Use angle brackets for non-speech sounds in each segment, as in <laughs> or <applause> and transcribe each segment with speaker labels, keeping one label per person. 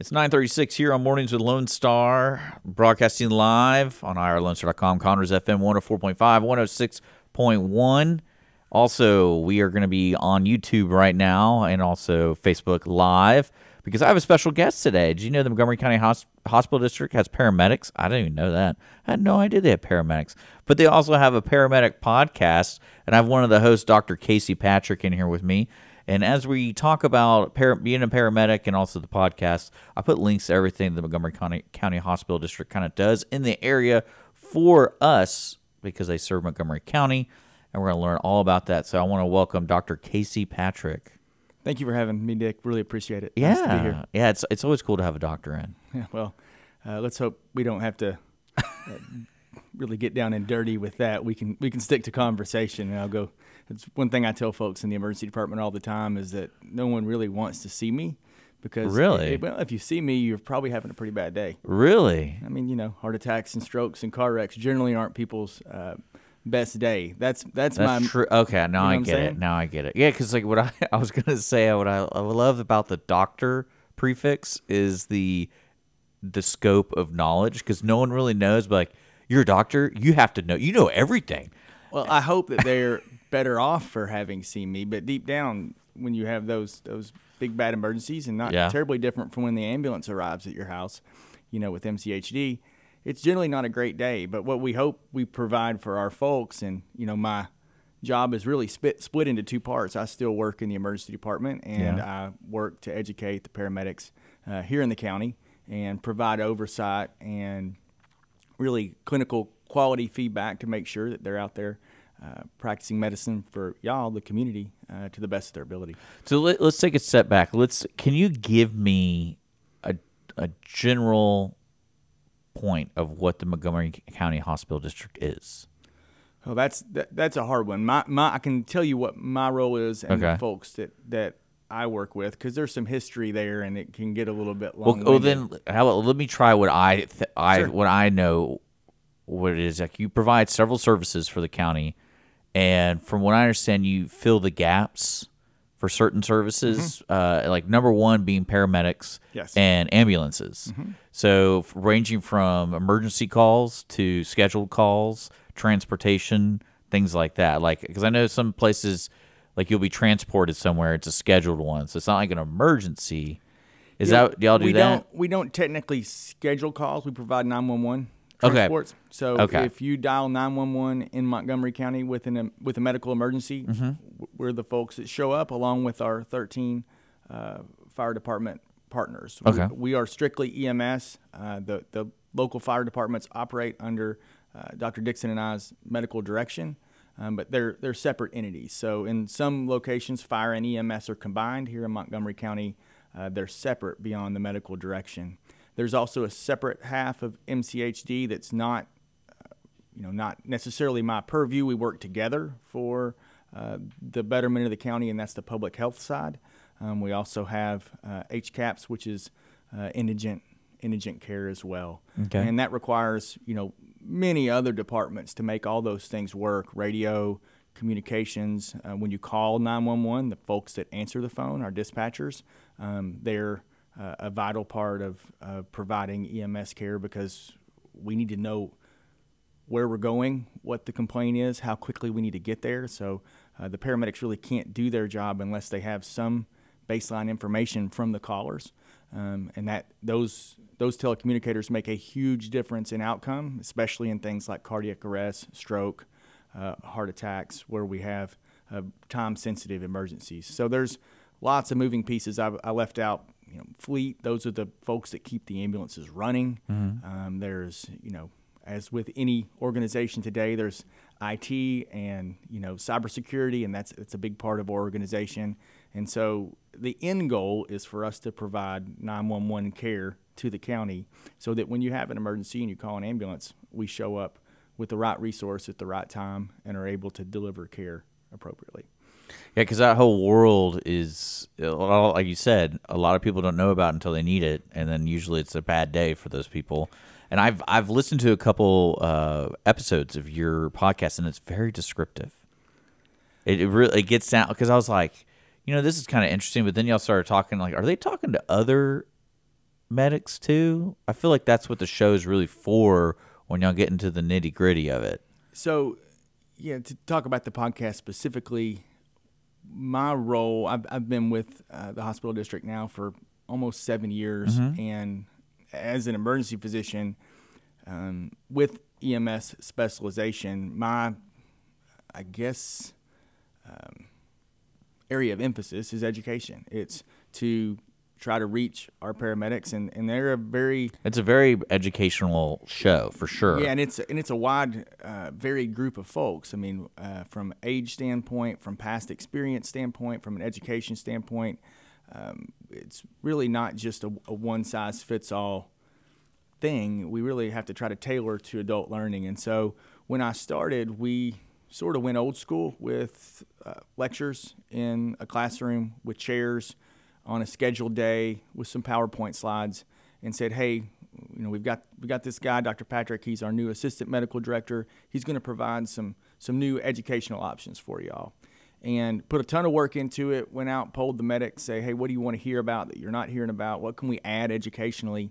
Speaker 1: It's 936 here on Mornings with Lone Star, broadcasting live on irlonestar.com, Conroe's FM 104.5, 106.1. Also, we are going to be on YouTube right now and also Facebook Live because I have a special guest today. Did you know the Montgomery County Hos- Hospital District has paramedics? I didn't even know that. I had no idea they had paramedics. But they also have a paramedic podcast, and I have one of the hosts, Dr. Casey Patrick, in here with me. And as we talk about par- being a paramedic and also the podcast, I put links to everything the Montgomery County, County Hospital District kind of does in the area for us because they serve Montgomery County. And we're going to learn all about that. So I want to welcome Dr. Casey Patrick.
Speaker 2: Thank you for having me, Dick. Really appreciate it.
Speaker 1: Yeah,
Speaker 2: Nice to be here.
Speaker 1: yeah. It's it's always cool to have a doctor in. <laughs>
Speaker 2: Yeah, well, uh, let's hope we don't have to uh, <laughs> really get down and dirty with that. We can we can stick to conversation, and I'll go. It's one thing I tell folks in the emergency department all the time is that no one really wants to see me because
Speaker 1: Really?
Speaker 2: eh, well, if you see me, you're probably having a pretty bad day.
Speaker 1: Really?
Speaker 2: I mean, you know, heart attacks and strokes and car wrecks generally aren't people's uh, best day. That's that's,
Speaker 1: That's
Speaker 2: my
Speaker 1: true. Okay, now
Speaker 2: you know
Speaker 1: I get it. Now I get it. Yeah, because like what I, <laughs> I was gonna say, what I, I love about the doctor prefix is the the scope of knowledge because no one really knows. But like, you're a doctor, you have to know. You know everything.
Speaker 2: Well, I hope that they're better off for having seen me, but deep down, when you have those those big bad emergencies, and not
Speaker 1: Yeah.
Speaker 2: terribly different from when the ambulance arrives at your house, you know, with MCHD, it's generally not a great day. But what we hope we provide for our folks, and you know, my job is really split split into two parts. I still work in the emergency department, and I work to educate the paramedics uh, here in the county and provide oversight and really clinical quality feedback to make sure that they're out there uh, practicing medicine for y'all, the community, uh, to the best of their ability.
Speaker 1: So let, let's take a step back. Let's. Can you give me a a general point of what the Montgomery County Hospital District is?
Speaker 2: Oh, that's that, that's a hard one. My my I can tell you what my role is and
Speaker 1: Okay.
Speaker 2: the folks that that I work with because there's some history there and it can get a little bit
Speaker 1: Well,
Speaker 2: long.
Speaker 1: oh, then how about let me try what I th- I
Speaker 2: Sure.
Speaker 1: what I know what it is like you provide several services for the county and from what I understand you fill the gaps for certain services uh, like number one being paramedics
Speaker 2: Mm-hmm. Yes.
Speaker 1: and ambulances so ranging from emergency calls to scheduled calls transportation things like that like because I know some places like you'll be transported somewhere it's a scheduled one so it's not like an emergency is
Speaker 2: Yeah,
Speaker 1: that y'all do
Speaker 2: we
Speaker 1: that?
Speaker 2: Don't, we don't technically schedule calls. We provide 911
Speaker 1: Okay.
Speaker 2: transports. So
Speaker 1: Okay.
Speaker 2: if you dial 911 in Montgomery County with an with a medical emergency,
Speaker 1: Mm-hmm.
Speaker 2: we're the folks that show up along with our 13 uh, fire department partners. We-
Speaker 1: Okay.
Speaker 2: We, are strictly EMS. Uh, the the local fire departments operate under uh, Dr. Dixon and I's medical direction. Um, but they're they're separate entities. So in some locations, fire and EMS are combined. Here in Montgomery County, uh, they're separate beyond the medical direction. There's also a separate half of MCHD that's not, uh, you know, not necessarily my purview. We work together for uh, the betterment of the county, and that's the public health side. Um, we also have uh, HCAPS, which is uh, indigent indigent care as well,
Speaker 1: Okay.
Speaker 2: and that requires you know many other departments to make all those things work. Radio, communications. Uh, when you call 911, the folks that answer the phone, our dispatchers, um, they're uh, a vital part of uh, providing EMS care because we need to know where we're going, what the complaint is, how quickly we need to get there. So uh, the paramedics really can't do their job unless they have some baseline information from the callers, um, and that those those telecommunicators make a huge difference in outcome, especially in things like cardiac arrest, stroke, uh, heart attacks, where we have uh, time-sensitive emergencies. So there's lots of moving pieces. I, I left out, you know, fleet. Those are the folks that keep the ambulances running. Um, there's, you know, as with any organization today, there's IT and you know cybersecurity, and that's it's a big part of our organization. And so the end goal is for us to provide 911 care to the county, so that when you have an emergency and you call an ambulance, we show up with the right resource at the right time and are able to deliver care appropriately.
Speaker 1: Yeah, because that whole world is, like you said, a lot of people don't know about until they need it, and then usually it's a bad day for those people. And I've I've listened to a couple uh, episodes of your podcast, and it's very descriptive. It, it really it gets down because I was like, you know, this is kind of interesting, but then y'all started talking like, are they talking to other medics too? I feel like that's what the show is really for when y'all get into the nitty gritty of it.
Speaker 2: So, yeah, to talk about the podcast specifically, my role, I've, I've been with uh, the hospital district now for almost seven years. And as an emergency physician um, with EMS specialization, my, I guess, um, area of emphasis is education. It's to try to reach our paramedics, and, and they're a very
Speaker 1: It's a very educational show for sure.
Speaker 2: yeah, and it's and it's a wide, uh, varied group of folks. I mean, uh, from age standpoint, from past experience standpoint, from an education standpoint, um, it's really not just a, a one size fits all thing. We really have to try to tailor to adult learning. And so when I started, we sort of went old school with uh, lectures in a classroom with chairs on a scheduled day with some PowerPoint slides and said, hey, you know, we've got we got this guy, Dr. Patrick. He's our new assistant medical director. He's going to provide some some new educational options for y'all, and put a ton of work into it. Went out, polled the medics, say, hey, what do you want to hear about that you're not hearing about? What can we add educationally?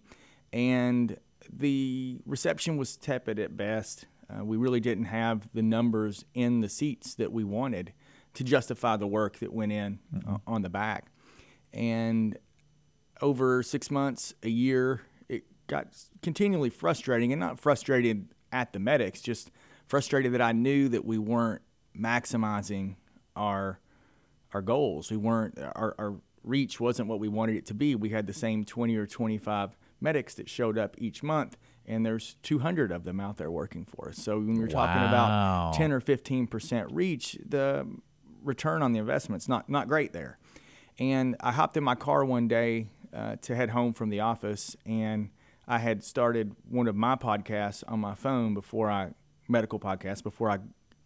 Speaker 2: And the reception was tepid at best. Uh, we really didn't have the numbers in the seats that we wanted to justify the work that went in uh, on the back. And over six months, a year, it got continually frustrating and not frustrated at the medics, just frustrated that I knew that we weren't maximizing our our goals. We weren't our, our reach wasn't what we wanted it to be. We had the same 20 or 25 medics that showed up each month and there's 200 of them out there working for us. So when you're talking about 10 or 15% reach, the return on the investment's not not great there. And I hopped in my car one day uh, to head home from the office, and I had started one of my podcasts on my phone before I medical podcast before I,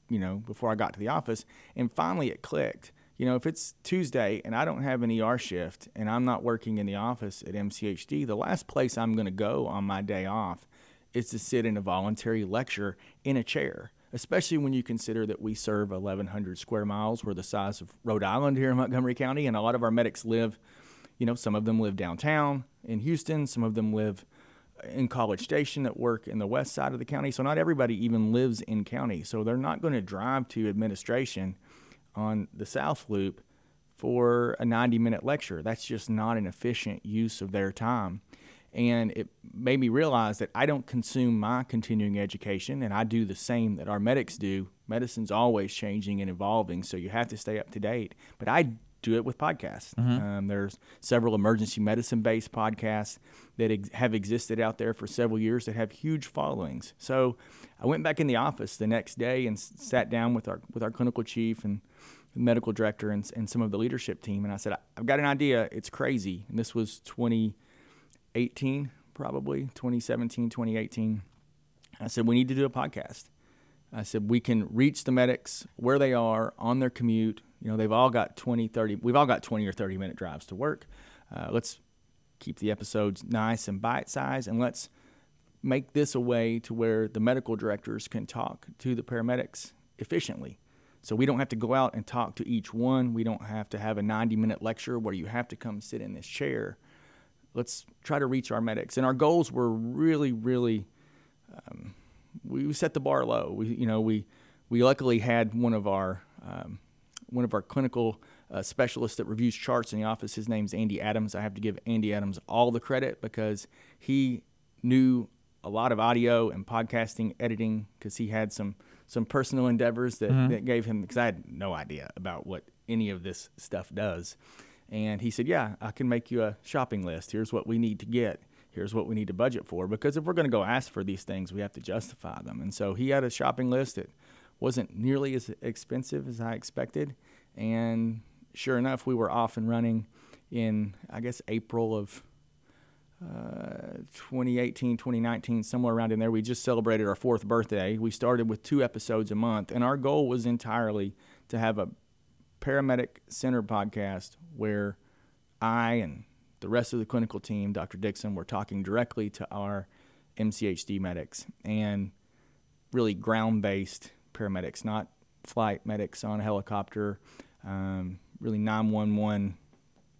Speaker 2: you know, before I got to the office, and finally it clicked. You know, if it's Tuesday and I don't have an ER shift and I'm not working in the office at MCHD, the last place I'm going to go on my day off is to sit in a voluntary lecture in a chair especially when you consider that we serve 1,100 square miles. We're the size of Rhode Island here in Montgomery County, and a lot of our medics live, you know, some of them live downtown in Houston, some of them live in College Station that work in the west side of the county. So not everybody even lives in county. So they're not going to drive to administration on the South Loop for a 90 minute lecture. That's just not an efficient use of their time. And it made me realize that I don't consume my continuing education, and I do the same that our medics do. Medicine's always changing and evolving, so you have to stay up to date. But I do it with podcasts. Um, there's several emergency medicine based podcasts that ex- have existed out there for several years that have huge followings. So I went back in the office the next day and s- sat down with our with our clinical chief and medical director and, and some of the leadership team, and I said, I've got an idea. It's crazy. And this was 20. 18 probably 2017 2018 i said we need to do a podcast. I said we can reach the medics where they are on their commute. You know they've all got 20 30 we've all got 20 or 30 minute drives to work. Uh, let's keep the episodes nice and bite sized and let's make this a way to where the medical directors can talk to the paramedics efficiently. So we don't have to go out and talk to each one. We don't have to have a 90 minute lecture where you have to come sit in this chair let's try to reach our medics. And our goals were really, really, um, we set the bar low. We, you know, we, we luckily had one of our, um, one of our clinical uh, specialists that reviews charts in the office. His name's Andy Adams. I have to give Andy Adams all the credit because he knew a lot of audio and podcasting editing because he had some some personal endeavors that, that gave him because I had no idea about what any of this stuff does. And he said, Yeah, I can make you a shopping list. Here's what we need to get. Here's what we need to budget for. Because if we're going to go ask for these things, we have to justify them. And so he had a shopping list that wasn't nearly as expensive as I expected. And sure enough, we were off and running in, I guess, April of uh, 2018, 2019, somewhere around in there. We just celebrated our fourth birthday. We started with two episodes a month, and our goal was entirely to have a paramedic Center podcast where I and the rest of the clinical team, Dr. Dixon, were talking directly to our MCHD medics and really ground based paramedics, not flight medics on a helicopter, um, really 911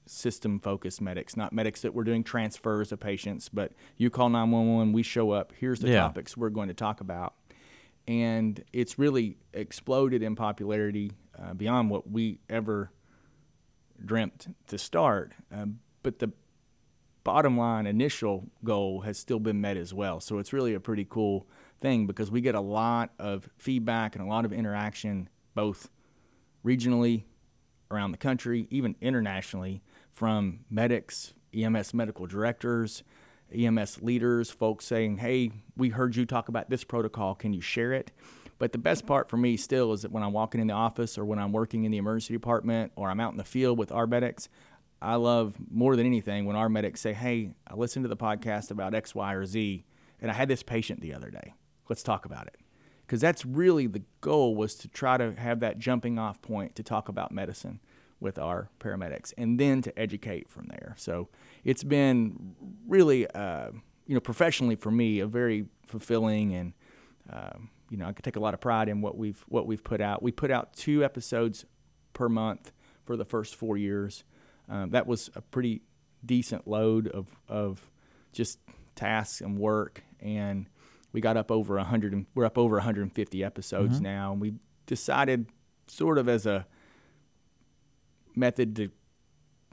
Speaker 2: system focused medics, not medics that were doing transfers of patients, but you call 911, we show up, here's the
Speaker 1: Yeah.
Speaker 2: topics we're going to talk about. And it's really exploded in popularity uh, beyond what we ever dreamt to start. Um, but the bottom line initial goal has still been met as well. So it's really a pretty cool thing because we get a lot of feedback and a lot of interaction both regionally around the country, even internationally, from medics, EMS medical directors, EMS leaders, folks saying, Hey, we heard you talk about this protocol. Can you share it? But the best part for me still is that when I'm walking in the office or when I'm working in the emergency department or I'm out in the field with our medics, I love more than anything when our medics say, Hey, I listened to the podcast about X, Y, or Z, and I had this patient the other day. Let's talk about it. Because that's really the goal was to try to have that jumping off point to talk about medicine with our paramedics and then to educate from there. So it's been really, uh, you know, professionally for me, a very fulfilling and, um, you know, I could take a lot of pride in what we've what we've put out. We put out two episodes per month for the first four years. Um, that was a pretty decent load of of just tasks and work, and we got up over a hundred. and We're up over 150 episodes now, and we decided, sort of as a method to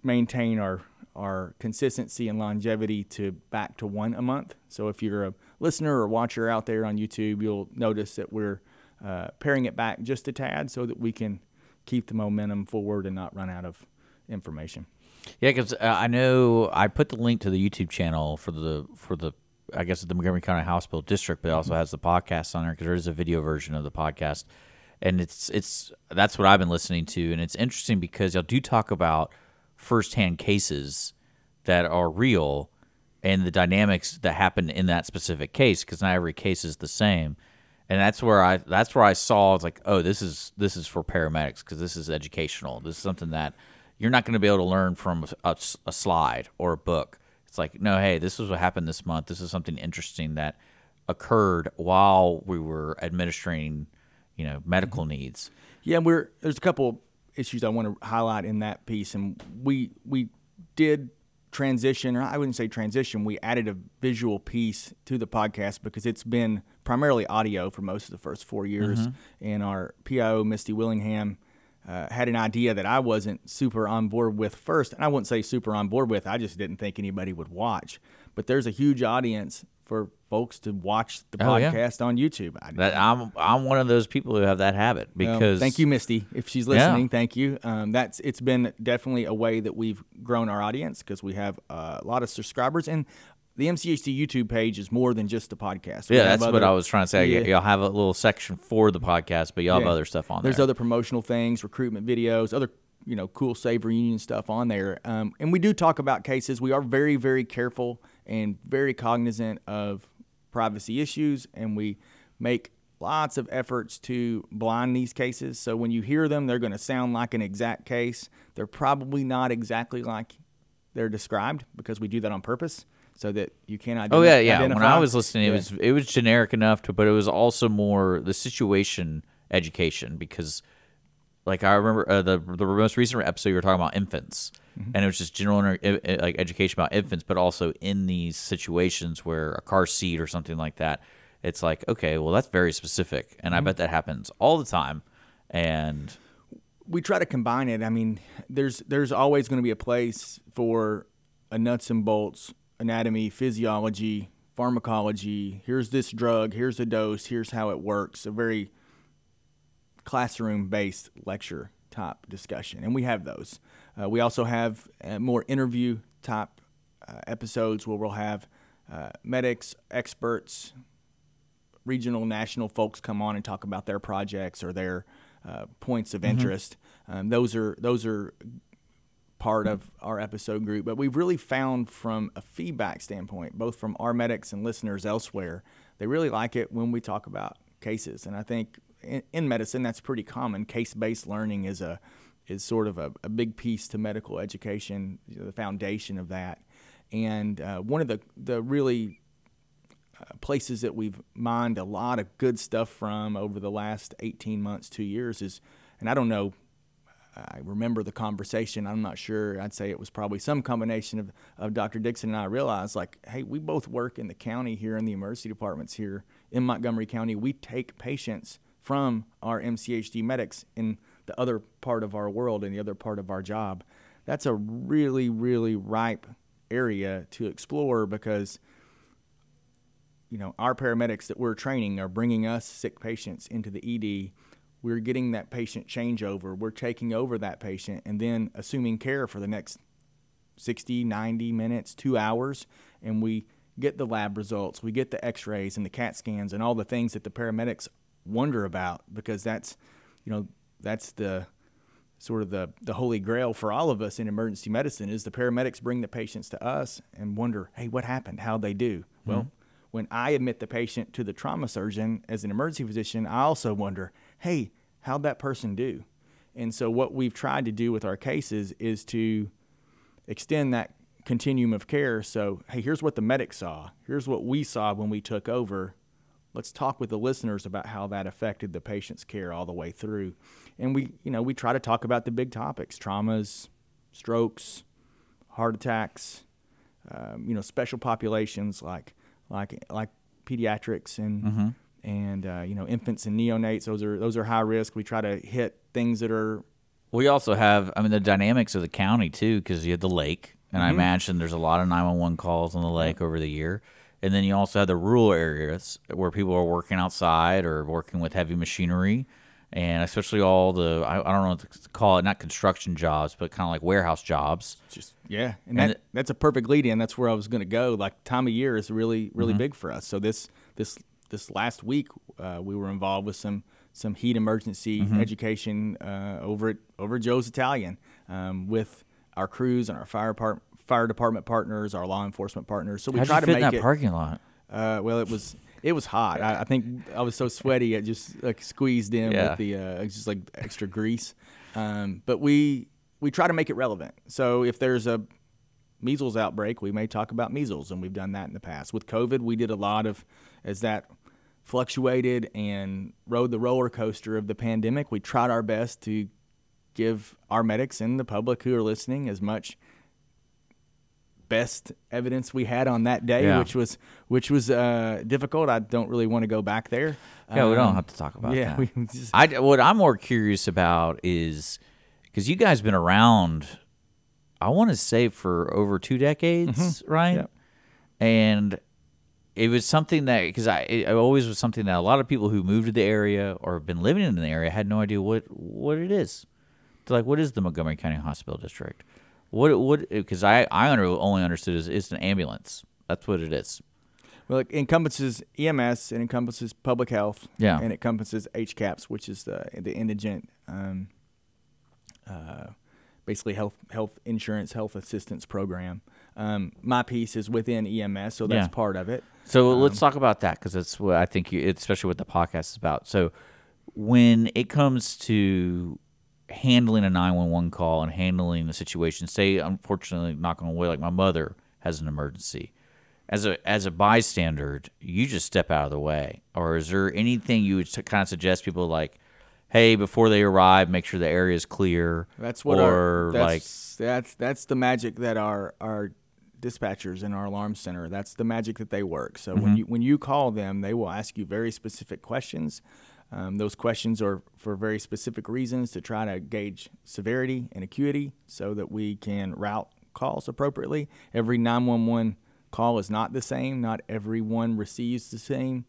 Speaker 2: maintain our our consistency and longevity to back to one a month. So if you're a listener or watcher out there on YouTube, you'll notice that we're uh, it back just a tad so that we can keep the momentum forward and not run out of information.
Speaker 1: Yeah, because uh, I know I put the link to the YouTube channel for the for the I guess the Montgomery County Hospital District, but it also has the podcast on there because there is a video version of the podcast, and it's it's that's what I've been listening to, and it's interesting because y'all do talk about firsthand cases that are real and the dynamics that happen in that specific case because not every case is the same. And that's where I that's where I saw it's like oh this is this is for paramedics because this is educational. This is something that you're not going to be able to learn from a, a slide or a book. It's like no hey this is what happened this month. This is something interesting that occurred while we were administering you know medical needs.
Speaker 2: Yeah, and we're there's a couple issues I want to highlight in that piece, and we we did transition, or I wouldn't say transition. We added a visual piece to the podcast because it's been primarily audio for most of the first four years. And our PIO Misty Willingham uh, had an idea that I wasn't super on board with first, and I wouldn't say super on board with. I just didn't think anybody would watch. But there's a huge audience for folks to watch the
Speaker 1: Oh, yeah.
Speaker 2: podcast on YouTube. I,
Speaker 1: that I'm I'm one of those people who have that habit because
Speaker 2: thank you, Misty, if she's listening. Thank you. Um, that's it's been definitely a way that we've grown our audience because we have uh, a lot of subscribers and the MCHD YouTube page is more than just the podcast. We
Speaker 1: yeah that's what I was trying to say
Speaker 2: Yeah.
Speaker 1: y'all have a little section for the podcast but y'all have other stuff on
Speaker 2: There's
Speaker 1: there There's
Speaker 2: other promotional things, recruitment videos, other you know cool save reunion stuff on there. Um, and we do talk about cases. We are very very careful and very cognizant of privacy issues, and we make lots of efforts to blind these cases. So when you hear them, they're going to sound like an exact case. They're probably not exactly like they're described because we do that on purpose so that you can ident-
Speaker 1: Oh yeah, yeah.
Speaker 2: identify.
Speaker 1: When I was listening, it
Speaker 2: Yeah.
Speaker 1: was it was generic enough to, but it was also more the situation education because, like I remember uh, the the most recent episode you were talking about infants,
Speaker 2: Mm-hmm.
Speaker 1: and it was just general inter- i- i- like education about infants, but also in these situations where a car seat or something like that, it's like okay, well that's very specific, and
Speaker 2: Mm-hmm.
Speaker 1: I bet that happens all the time, and
Speaker 2: we try to combine it. I mean, there's there's always going to be a place for a nuts and bolts anatomy, physiology, pharmacology. Here's this drug. Here's the dose. Here's how it works. A very classroom based lecture type discussion, and we have those. Uh, we also have uh, more interview type uh, episodes where we'll have uh, medics, experts, regional, national folks come on and talk about their projects or their uh, points of interest. Um, those are those are part of our episode group, but we've really found from a feedback standpoint, both from our medics and listeners elsewhere, they really like it when we talk about cases. And I think in, in medicine, that's pretty common. Case based learning is a is sort of a, a big piece to medical education, you know, the foundation of that. And uh, one of the, the really uh, places that we've mined a lot of good stuff from over the last 18 months, two years is, and I don't know, I remember the conversation. I'm not sure. I'd say it was probably some combination of, of Dr. Dixon and I realized, like, hey, we both work in the county here in the emergency departments here in Montgomery County. We take patients from our MCHD medics in the other part of our world and the other part of our job. That's a really, really ripe area to explore because you know our paramedics that we're training are bringing us sick patients into the ED. We're getting that patient changeover. We're taking over that patient and then assuming care for the next 60, 90 minutes, two hours, and we get the lab results, we get the x-rays and the CAT scans and all the things that the paramedics wonder about because that's, you know, that's the sort of the, the holy grail for all of us in emergency medicine is the paramedics bring the patients to us and wonder, hey, what happened? How'd they do? Mm-hmm. Well, when I admit the patient to the trauma surgeon as an emergency physician, I also wonder, hey, how'd that person do? And so what we've tried to do with our cases is to extend that continuum of care. So, hey, here's what the medic saw. Here's what we saw when we took over. Let's talk with the listeners about how that affected the patient's care all the way through. And we you know we try to talk about the big topics traumas strokes heart attacks um, you know special populations like like like pediatrics and mm-hmm. and uh, you know infants and neonates. Those are those are high risk. We try to hit things that are
Speaker 1: we also have i mean the dynamics of the county too because you have the lake and mm-hmm. i imagine there's a lot of 911 calls on the lake over the year and then you also have the rural areas where people are working outside or working with heavy machinery and especially all the I, I, don't know what to call it, not construction jobs, but kind of like warehouse jobs.
Speaker 2: Just yeah, and, and that, it, that's a perfect lead in. That's where I was going to go. Like time of year is really really mm-hmm. big for us. So this this this last week uh, we were involved with some some heat emergency mm-hmm. education uh, over at over Joe's Italian um, with our crews and our fire part fire department partners, our law enforcement partners. So we
Speaker 1: How'd
Speaker 2: try
Speaker 1: to
Speaker 2: make
Speaker 1: that
Speaker 2: it
Speaker 1: parking lot.
Speaker 2: Uh, well, it was it was hot. I, I, think I was so sweaty it just like squeezed in yeah. with the uh, just like extra grease. Um, but we we try to make it relevant. So if there's a measles outbreak, we may talk about measles, and we've done that in the past. With COVID, we did a lot of as that fluctuated and rode the roller coaster of the pandemic. We tried our best to give our medics and the public who are listening as much best evidence we had on that day, yeah. which was which was uh, difficult. I don't really want to go back there.
Speaker 1: Yeah, um, we don't um, have to talk about yeah, that. <laughs> Just, I what I'm more curious about is because you guys been around. I want to say for over two decades, mm-hmm. right? Yep. And it was something that because I it always was something that a lot of people who moved to the area or have been living in the area had no idea what what it is. They're like, what is the Montgomery County Hospital District? What what? Because I I only understood is it's an ambulance. That's what it is.
Speaker 2: Well, it encompasses EMS, it encompasses public health,
Speaker 1: yeah,
Speaker 2: and it encompasses HCAPS, which is the the indigent, um, uh, basically health health insurance health assistance program. Um, my piece is within EMS, so that's yeah. part of it.
Speaker 1: So um, let's talk about that because that's what I think, you, especially what the podcast is about. So when it comes to handling a 911 call and handling the situation. Say, unfortunately, knock on wood, like my mother has an emergency. As a as a bystander, you just step out of the way. Or is there anything you would kind of suggest people like, hey, before they arrive, make sure the area is clear.
Speaker 2: That's what or our, that's, like that's that's the magic that our our dispatchers in our alarm center. That's the magic that they work. So mm-hmm. when you when you call them, they will ask you very specific questions um, those questions are for very specific reasons to try to gauge severity and acuity so that we can route calls appropriately. Every 911 call is not the same. Not everyone receives the same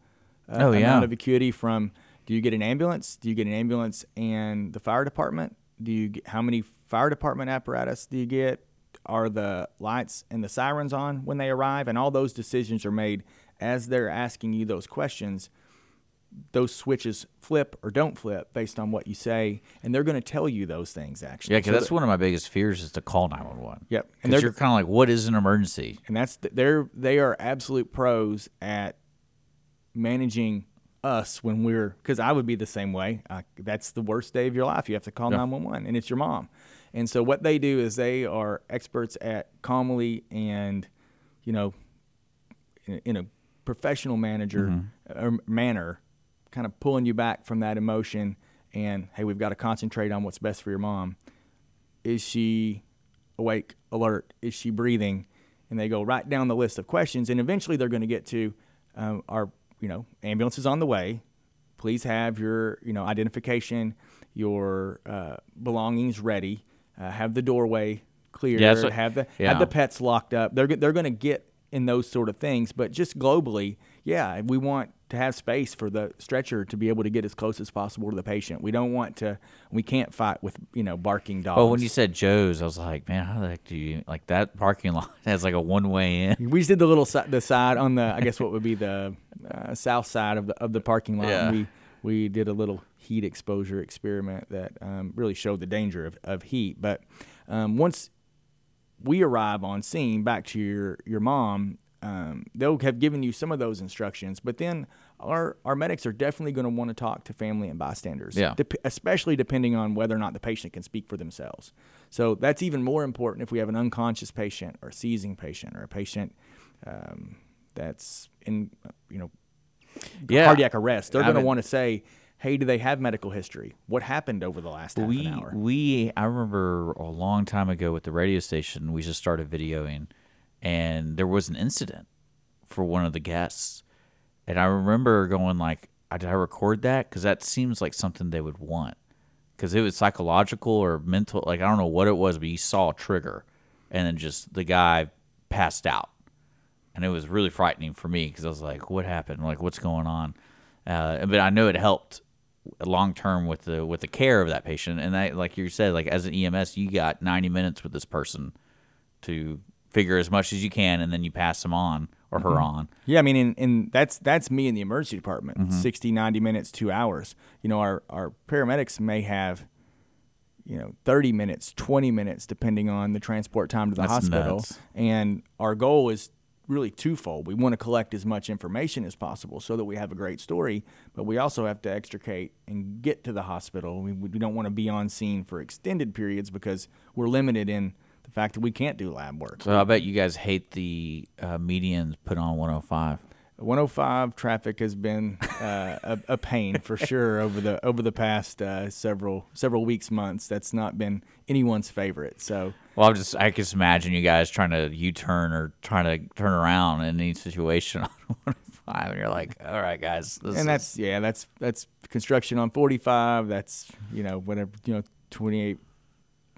Speaker 2: uh, oh, yeah. amount of acuity from do you get an ambulance? Do you get an ambulance and the fire department? Do you get, how many fire department apparatus do you get? Are the lights and the sirens on when they arrive? And all those decisions are made as they're asking you those questions those switches flip or don't flip based on what you say, and they're going to tell you those things actually.
Speaker 1: Yeah, because
Speaker 2: So
Speaker 1: that's
Speaker 2: that-
Speaker 1: one of my biggest fears is to call nine one one.
Speaker 2: Yep. And they're-
Speaker 1: you're kind of like, what is an emergency?
Speaker 2: and that's th- they're they are absolute pros at managing us when we're because I would be the same way. That's the worst day of your life. You have to call nine one one, and it's your mom. And so what they do is they are experts at calmly and you know in, in a professional manager or manner, kind of pulling you back from that emotion. And hey, we've got to concentrate on what's best for your mom. Is she awake, alert? Is she breathing? And they go right down the list of questions, and eventually they're going to get to um, our, you know, ambulance is on the way. Please have your, you know, identification, your uh, belongings ready. Uh, have the doorway cleared.
Speaker 1: Yeah, what-
Speaker 2: have the
Speaker 1: yeah.
Speaker 2: have the pets locked up. They're they're going to get in those sort of things, but just globally, yeah, we want to have space for the stretcher to be able to get as close as possible to the patient. We don't want to. We can't fight with you know barking dogs.
Speaker 1: Well, when you said Joe's, I was like, man, how the heck do you like that parking <laughs> lot has like a one way in?
Speaker 2: we just did the little si- the side on the I guess what would be the uh, south side of the of the parking lot.
Speaker 1: Yeah.
Speaker 2: We we did a little heat exposure experiment that um, really showed the danger of, of heat. But um, once we arrive on scene, back to your your mom, um, they'll have given you some of those instructions. But then our our medics are definitely going to want to talk to family and bystanders,
Speaker 1: Yeah.
Speaker 2: dep- especially depending on whether or not the patient can speak for themselves. So that's even more important if we have an unconscious patient or a seizing patient or a patient um, that's in you know
Speaker 1: Yeah.
Speaker 2: cardiac arrest. They're going to want to say, "Hey, do they have medical history? What happened over the last half
Speaker 1: we
Speaker 2: an hour?"
Speaker 1: we I remember a long time ago with the radio station, we just started videoing, and there was an incident for one of the guests, and I remember going like, "I- "Did I record that?" Because that seems like something they would want, because it was psychological or mental. Like I don't know what it was, but you saw a trigger, and then just the guy passed out, and it was really frightening for me because I was like, "What happened? Like what's going on?" Uh, but I know it helped long term with the with the care of that patient and that like you said like as an EMS you got 90 minutes with this person to figure as much as you can and then you pass them on or her on
Speaker 2: Yeah, I mean, and, and that's that's me in the emergency department.
Speaker 1: Mm-hmm.
Speaker 2: Sixty, ninety 60, 90 minutes, two hours. You know, our, our paramedics may have, you know, 30 minutes, 20 minutes, depending on the transport time to the
Speaker 1: That's
Speaker 2: hospital.
Speaker 1: nuts.
Speaker 2: And our goal is really twofold. We want to collect as much information as possible so that we have a great story, but we also have to extricate and get to the hospital. We, we don't want to be on scene for extended periods because we're limited in the fact that we can't do lab work.
Speaker 1: so I bet you guys hate the uh, medians put on 105
Speaker 2: 105 traffic has been uh, a, a pain for <laughs> sure over the over the past uh, several several weeks months. That's not been anyone's favorite. So
Speaker 1: well I'm just I can just imagine you guys trying to U-turn or trying to turn around in any situation <laughs> on 105 and you're like all right guys this
Speaker 2: and that's yeah that's that's construction on 45. That's you know whatever you know 28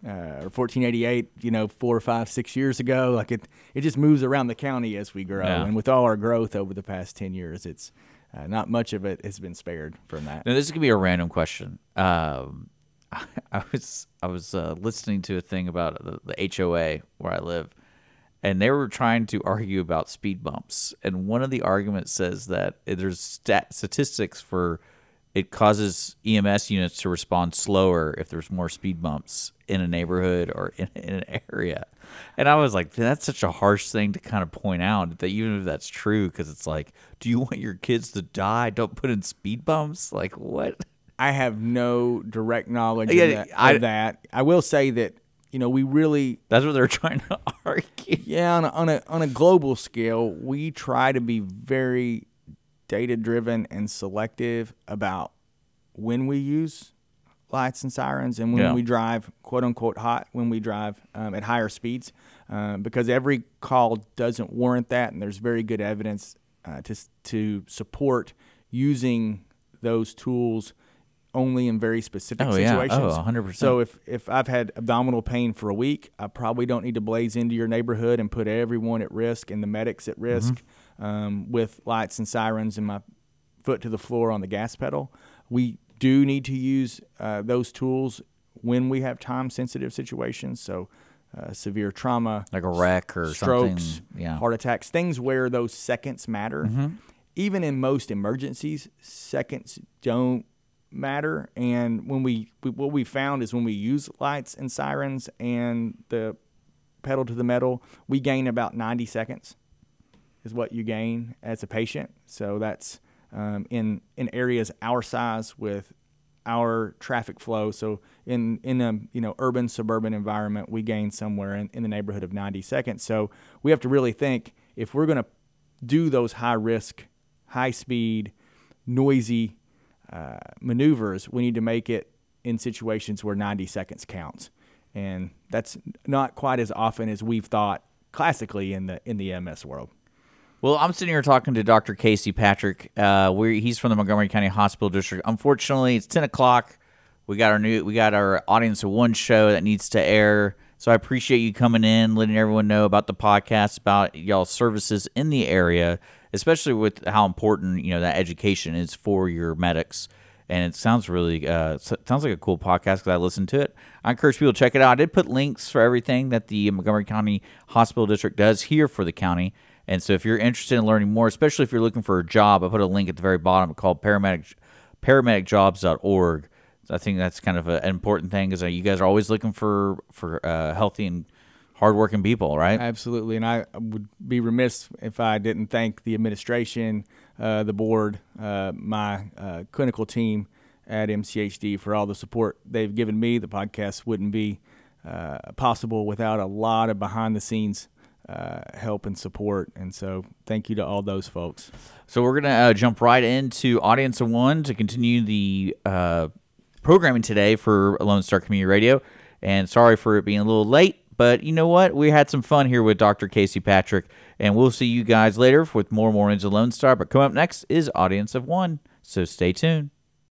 Speaker 2: uh, or 1488. You know four or five six years ago. Like it it just moves around the county as we grow.
Speaker 1: Yeah.
Speaker 2: And with all our growth over the past 10 years, it's uh, not much of it has been spared from that.
Speaker 1: Now this is gonna be a random question. Um, <laughs> I, was I was uh, listening to a thing about the, the HOA where I live, and they were trying to argue about speed bumps. And one of the arguments says that there's stat- statistics for it causes EMS units to respond slower if there's more speed bumps in a neighborhood or in, <laughs> in an area. And I was like, that's such a harsh thing to kind of point out that even if that's true, because it's like, do you <laughs> want your kids to die? Don't put in speed bumps. Like what?
Speaker 2: I have no direct knowledge
Speaker 1: Yeah,
Speaker 2: of, that,
Speaker 1: I-
Speaker 2: of that. I will say that you know we really,
Speaker 1: That's what they're <laughs> trying to argue.
Speaker 2: yeah, on a, on a on a global scale, we try to be very data driven and selective about when we use lights and sirens and when
Speaker 1: Yeah.
Speaker 2: we drive quote unquote hot when we drive um, at higher speeds um, because every call doesn't warrant that and there's very good evidence uh, to, to support using those tools only in very specific
Speaker 1: Oh, yeah. Oh,
Speaker 2: situations.
Speaker 1: 100%.
Speaker 2: So if, if I've had abdominal pain for a week, I probably don't need to blaze into your neighborhood and put everyone at risk and the medics at risk
Speaker 1: Mm-hmm.
Speaker 2: Um, with lights and sirens and my foot to the floor on the gas pedal. We do need to use uh, those tools when we have time sensitive situations. So, uh, severe trauma,
Speaker 1: Like a wreck or
Speaker 2: strokes,
Speaker 1: something. Yeah.
Speaker 2: heart attacks, things where those seconds matter. even in most emergencies, seconds don't matter. And when we, we what we found is when we use lights and sirens and the pedal to the metal, we gain about 90 seconds is what you gain as a patient. So that's um, in in areas our size with our traffic flow. So in in a you know urban suburban environment, we gain somewhere in, in the neighborhood of 90 seconds. So we have to really think if we're going to do those high risk, high speed, noisy uh, maneuvers, we need to make it in situations where 90 seconds counts, and that's not quite as often as we've thought classically in the in the EMS world.
Speaker 1: Well, I'm sitting here talking to Dr. Casey Patrick. Uh, he's from the Montgomery County Hospital District. Unfortunately, it's 10 o'clock. We got our new, we got our audience of one show that needs to air. So I appreciate you coming in, letting everyone know about the podcast, about y'all services in the area, especially with how important you know that education is for your medics. And it sounds really uh, sounds like a cool podcast because I listened to it. I encourage people to check it out. I did put links for everything that the Montgomery County Hospital District does here for the county. And so if you're interested in learning more, especially if you're looking for a job, I put a link at the very bottom called paramedic paramedicjobs.org. So I think that's kind of an important thing because you guys are always looking for for uh, healthy and hardworking people, right?
Speaker 2: Absolutely, and I would be remiss if I didn't thank the administration, uh, the board, uh, my uh, clinical team at MCHD for all the support they've given me. The podcast wouldn't be uh, possible without a lot of behind the scenes uh, help and support. And so, thank you to all those folks.
Speaker 1: So we're gonna uh, jump right into audience of one to continue the uh, programming today for Lone Star Community Radio. And sorry for it being a little late, but you know what? We had some fun here with Dr. Casey Patrick, and we'll see you guys later with more mornings of Lone Star. But coming up next is audience of one, so stay tuned.